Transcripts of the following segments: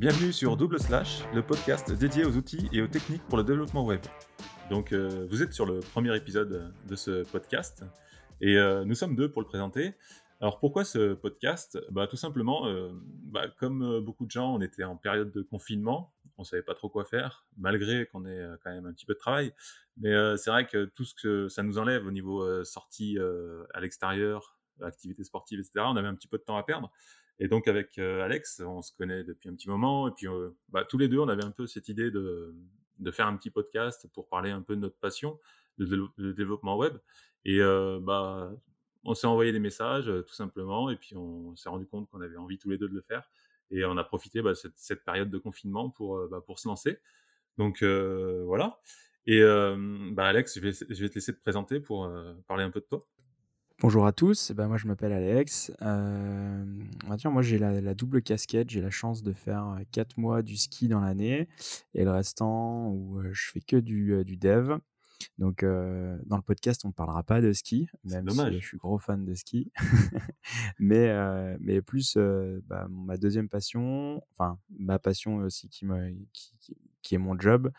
Bienvenue sur Double Slash, le podcast dédié aux outils et aux techniques pour le développement web. Donc, euh, vous êtes sur le premier épisode de ce podcast et euh, nous sommes deux pour le présenter. Alors, pourquoi ce podcast? Bah, Tout simplement, euh, bah, comme beaucoup de gens, on était en période de confinement, on savait pas trop quoi faire, malgré qu'on ait quand même un petit peu de travail. Mais c'est vrai que tout ce que ça nous enlève au niveau sortie à l'extérieur, activités sportives, etc., on avait un petit peu de temps à perdre. Et donc avec euh, Alex, on se connaît depuis un petit moment, et puis euh, bah, tous les deux, on avait un peu cette idée de, de, faire un petit podcast pour parler un peu de notre passion, le, développement web. Et euh, bah, on s'est envoyé des messages tout simplement, et puis on s'est rendu compte qu'on avait envie tous les deux de le faire. Et on a profité bah, cette, cette période de confinement pour, bah, pour se lancer. Donc voilà. Et bah, Alex, je vais, je vais, te laisser te présenter pour parler un peu de toi. Bonjour à tous, ben moi je m'appelle Alex. Euh, on va dire, moi j'ai la, double casquette, j'ai la chance de faire 4 euh, mois du ski dans l'année et le restant où euh, je fais que du, du dev. Donc dans le podcast on ne parlera pas de ski, même si je suis gros fan de ski. mais, mais plus bah, ma deuxième passion, enfin ma passion aussi qui me, qui, qui est mon job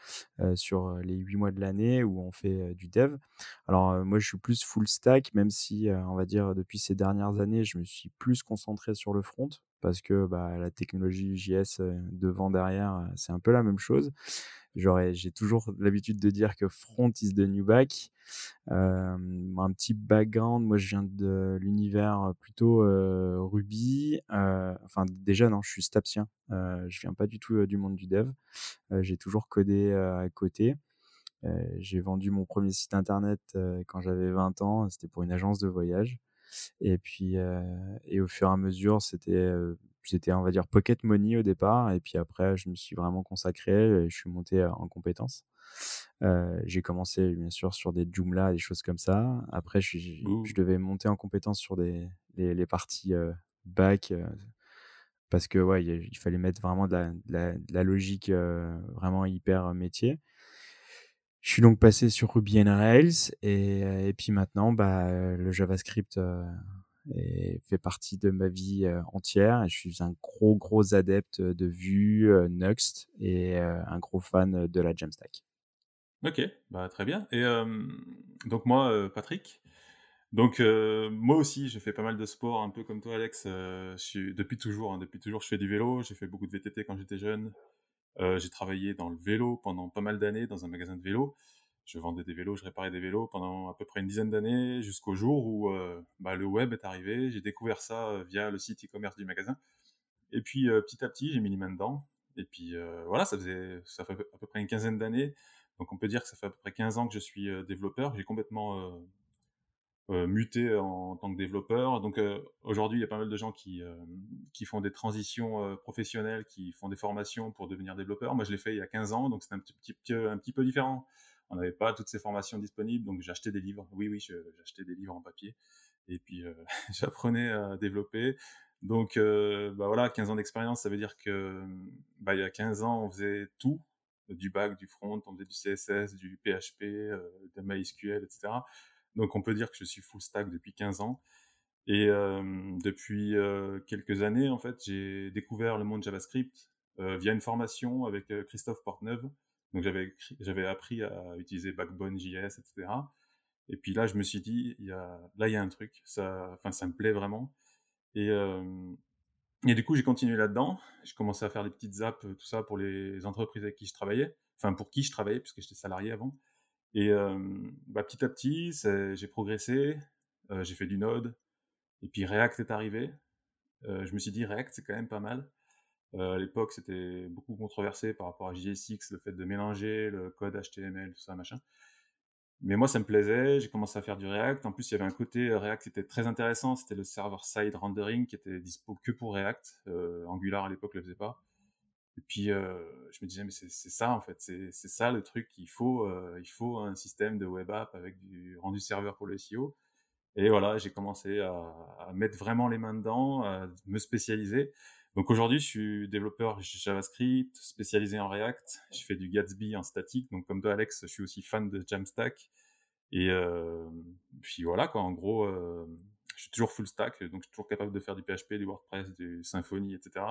sur les huit mois de l'année où on fait du dev. Alors moi je suis plus full stack, même si on va dire depuis ces dernières années je me suis plus concentré sur le front parce que bah, la technologie JS devant derrière c'est un peu la même chose j'ai toujours l'habitude de dire que front is the new back. Un petit background, moi je viens de l'univers plutôt Ruby. Enfin déjà non, je suis stapsien. je viens pas du tout du monde du dev. j'ai toujours codé à côté. j'ai vendu mon premier site internet quand j'avais 20 ans. C'était pour une agence de voyage. Et puis, et au fur et à mesure, c'était c'était, on va dire, pocket money au départ. Et puis après, je me suis vraiment consacré. Et je suis monté en compétences. Euh, j'ai commencé, bien sûr, sur des Joomla, des choses comme ça. Après, je, je devais monter en compétences sur des, les, les parties euh, back. Euh, parce que, ouais, il, fallait mettre vraiment de la, de la, logique vraiment hyper métier. Je suis donc passé sur Ruby on Rails et, et puis maintenant, bah, le JavaScript et fait partie de ma vie entière. Je suis un gros, gros adepte de Vue, Next et un gros fan de la Jamstack. Ok, bah, très bien. Et donc moi, Patrick, donc moi aussi, j'ai fait pas mal de sport, un peu comme toi, Alex. depuis toujours, hein, depuis toujours, je fais du vélo. J'ai fait beaucoup de VTT quand j'étais jeune. J'ai travaillé dans le vélo pendant pas mal d'années dans un magasin de vélo je vendais des vélos, je réparais des vélos pendant à peu près une dizaine d'années, jusqu'au jour où euh, bah, le web est arrivé. J'ai découvert ça euh, via le site e-commerce du magasin. Et puis euh, petit à petit, j'ai mis les mains dedans. Et puis voilà, ça faisait ça fait à peu près une quinzaine d'années. Donc on peut dire que ça fait à peu près 15 ans que je suis développeur. J'ai complètement muté en, tant que développeur. Donc aujourd'hui, il y a pas mal de gens qui, qui font des transitions professionnelles, qui font des formations pour devenir développeur. Moi, je l'ai fait il y a 15 ans, donc c'est un petit, un petit peu différent on n'avait pas toutes ces formations disponibles, donc j'achetais des livres. Oui, oui, j'achetais des livres en papier. Et puis, euh, j'apprenais à développer. Donc, euh, bah voilà, 15 ans d'expérience, ça veut dire que bah, il y a 15 ans, on faisait tout, du back, du front, on faisait du CSS, du PHP, euh, de MySQL, etc. Donc, on peut dire que je suis full stack depuis 15 ans. Et depuis quelques années, en fait, j'ai découvert le monde JavaScript via une formation avec Christophe Porteneuve, donc j'avais j'avais appris à utiliser Backbone JS, etc. Et puis là, je me suis dit, il y a, là, il y a un truc, ça, enfin, ça me plaît vraiment. Et, et du coup, j'ai continué là-dedans. J'ai commencé à faire des petites apps, tout ça, pour les entreprises avec qui je travaillais, enfin, pour qui je travaillais, puisque j'étais salarié avant. Et bah, petit à petit, j'ai progressé, j'ai fait du Node, et puis React est arrivé. Je me suis dit, React, c'est quand même pas mal. À l'époque, c'était beaucoup controversé par rapport à JSX, le fait de mélanger le code HTML, tout ça, machin. Mais moi, ça me plaisait. J'ai commencé à faire du React. En plus, il y avait un côté euh, React qui était très intéressant. C'était le server-side rendering qui était dispo que pour React. Angular à l'époque le faisait pas. Et puis, je me disais, mais c'est ça en fait. C'est ça le truc qu'il faut. il faut un système de web app avec du rendu serveur pour le SEO. Et voilà, j'ai commencé à, à, mettre vraiment les mains dedans, à me spécialiser. Donc aujourd'hui, je suis développeur JavaScript, spécialisé en React. Je fais du Gatsby en statique. Donc comme toi, Alex, je suis aussi fan de Jamstack. Et euh, puis voilà, quoi. En gros, euh, je suis toujours full stack, donc je suis toujours capable de faire du PHP, du WordPress, du Symfony, etc.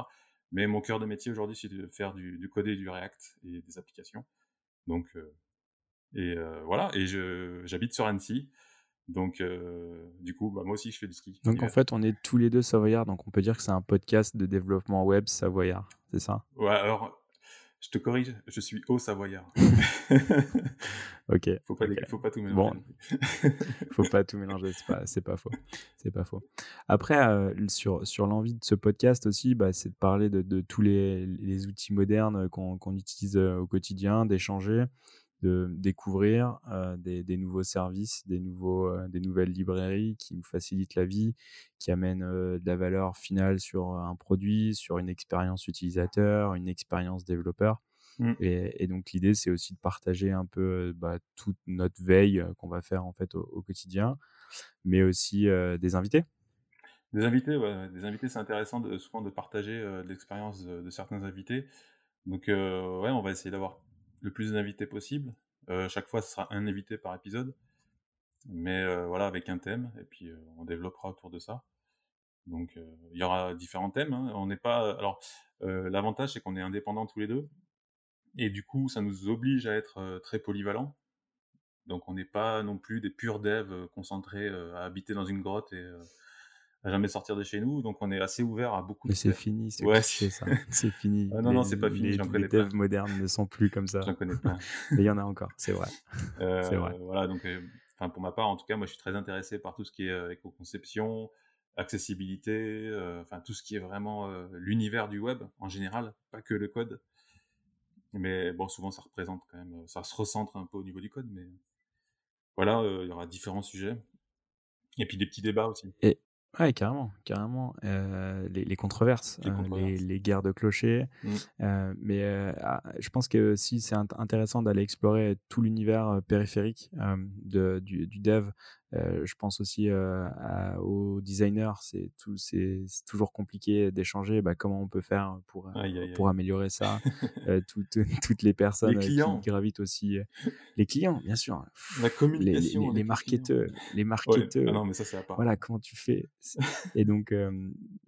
Mais mon cœur de métier aujourd'hui, c'est de faire du, du coder du React et des applications. Donc, et voilà, et j'habite sur Annecy. Donc, du coup, bah, moi aussi, je fais du ski. Donc, en fait, on est tous les deux savoyards. Donc, on peut dire que c'est un podcast de développement web savoyard. C'est ça? Ouais, alors, je te corrige, je suis au Savoyard. ok. Faut pas, faut pas tout mélanger. Bon, faut pas tout mélanger, c'est pas, c'est pas faux. C'est pas faux. Après, euh, sur, sur l'envie de ce podcast aussi, bah, c'est de parler de, de tous les, les, outils modernes qu'on utilise euh, au quotidien, d'échanger, de découvrir euh, des, des, nouveaux services, des, nouveaux, euh, des nouvelles librairies qui nous facilitent la vie, qui amènent euh, de la valeur finale sur un produit, sur une expérience utilisateur, une expérience développeur. Mmh. Et, et, donc l'idée, c'est aussi de partager un peu bah, toute notre veille qu'on va faire en fait au, quotidien, mais aussi des invités. Des invités, ouais, des invités, c'est intéressant de, souvent de partager l'expérience de, de, certains invités. Donc ouais, on va essayer d'avoir le plus d'invités possible. Euh, chaque fois, ce sera un invité par épisode. Mais euh, voilà, avec un thème, et puis euh, on développera autour de ça. Donc il y aura différents thèmes. Hein. On n'est pas. Alors, l'avantage, c'est qu'on est indépendants tous les deux. Et du coup, ça nous oblige à être très polyvalents. Donc on n'est pas non plus des purs devs concentrés à habiter dans une grotte et à jamais sortir de chez nous, donc on est assez ouvert à beaucoup Mais c'est fini, c'est ouais, ça. C'est fini. Ah non, non, c'est pas fini, j'en connais Les devs modernes ne sont plus comme ça. J'en connais pas. Mais il y en a encore, c'est vrai. Euh, c'est vrai. Voilà, donc, euh, enfin, pour ma part, en tout cas, moi, je suis très intéressé par tout ce qui est euh, éco-conception, accessibilité, enfin, tout ce qui est vraiment l'univers du web en général, pas que le code. Mais bon, souvent, ça représente quand même, ça se recentre un peu au niveau du code, mais voilà, il y aura différents sujets. Et puis des petits débats aussi. Et Ouais, carrément, carrément. Euh, les, les, controverses, les, euh, les, guerres de clochers. Mmh. Euh, mais ah, je pense que si c'est intéressant d'aller explorer tout l'univers périphérique de, du, du, dev, je pense aussi aux designers. C'est tout, c'est toujours compliqué d'échanger. Bah, comment on peut faire pour pour améliorer ça toutes, toutes les personnes qui gravitent aussi. Les clients, bien sûr. La communication. Les, les, marketeurs, les marketeurs. Ah non, mais ça c'est à part. Voilà, comment tu fais Et donc,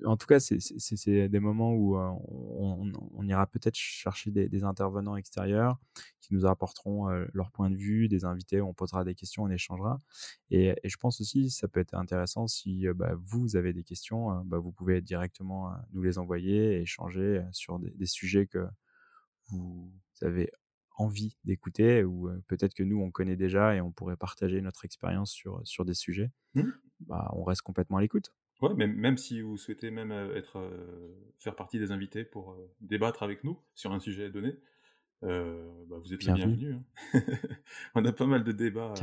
en tout cas, c'est des moments où on, ira peut-être chercher des, des, intervenants extérieurs qui nous apporteront leur point de vue, des invités, on posera des questions, on échangera. Et, je pense aussi, ça peut être intéressant si bah, vous avez des questions, bah, vous pouvez directement nous les envoyer et échanger sur des, sujets que vous avez envie d'écouter ou peut-être que nous on connaît déjà et on pourrait partager notre expérience sur, sur des sujets, mmh. bah, on reste complètement à l'écoute. Ouais, même, même si vous souhaitez même être, faire partie des invités pour débattre avec nous sur un sujet donné, bah, vous êtes bienvenus. Hein. on a pas mal de débats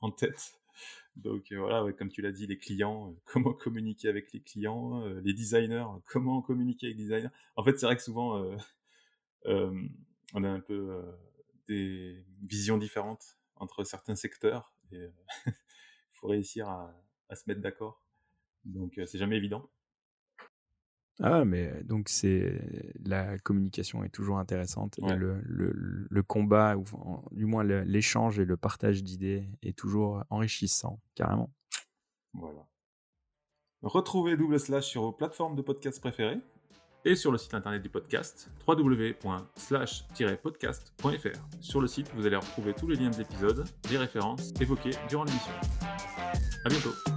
en tête. Donc voilà, comme tu l'as dit, les clients, comment communiquer avec les clients, les designers, comment communiquer avec les designers. En fait, c'est vrai que souvent, on a un peu des visions différentes entre certains secteurs et il faut réussir à, se mettre d'accord. Donc c'est jamais évident. Ah, mais donc c'est la communication est toujours intéressante et le, le, le, combat, ou du moins l'échange et le partage d'idées est toujours enrichissant, carrément. Voilà. Retrouvez Double Slash sur vos plateformes de podcast préférées et sur le site internet du podcast www.slash-podcast.fr. Sur le site, vous allez retrouver tous les liens de l'épisode, les références évoquées durant l'émission. À bientôt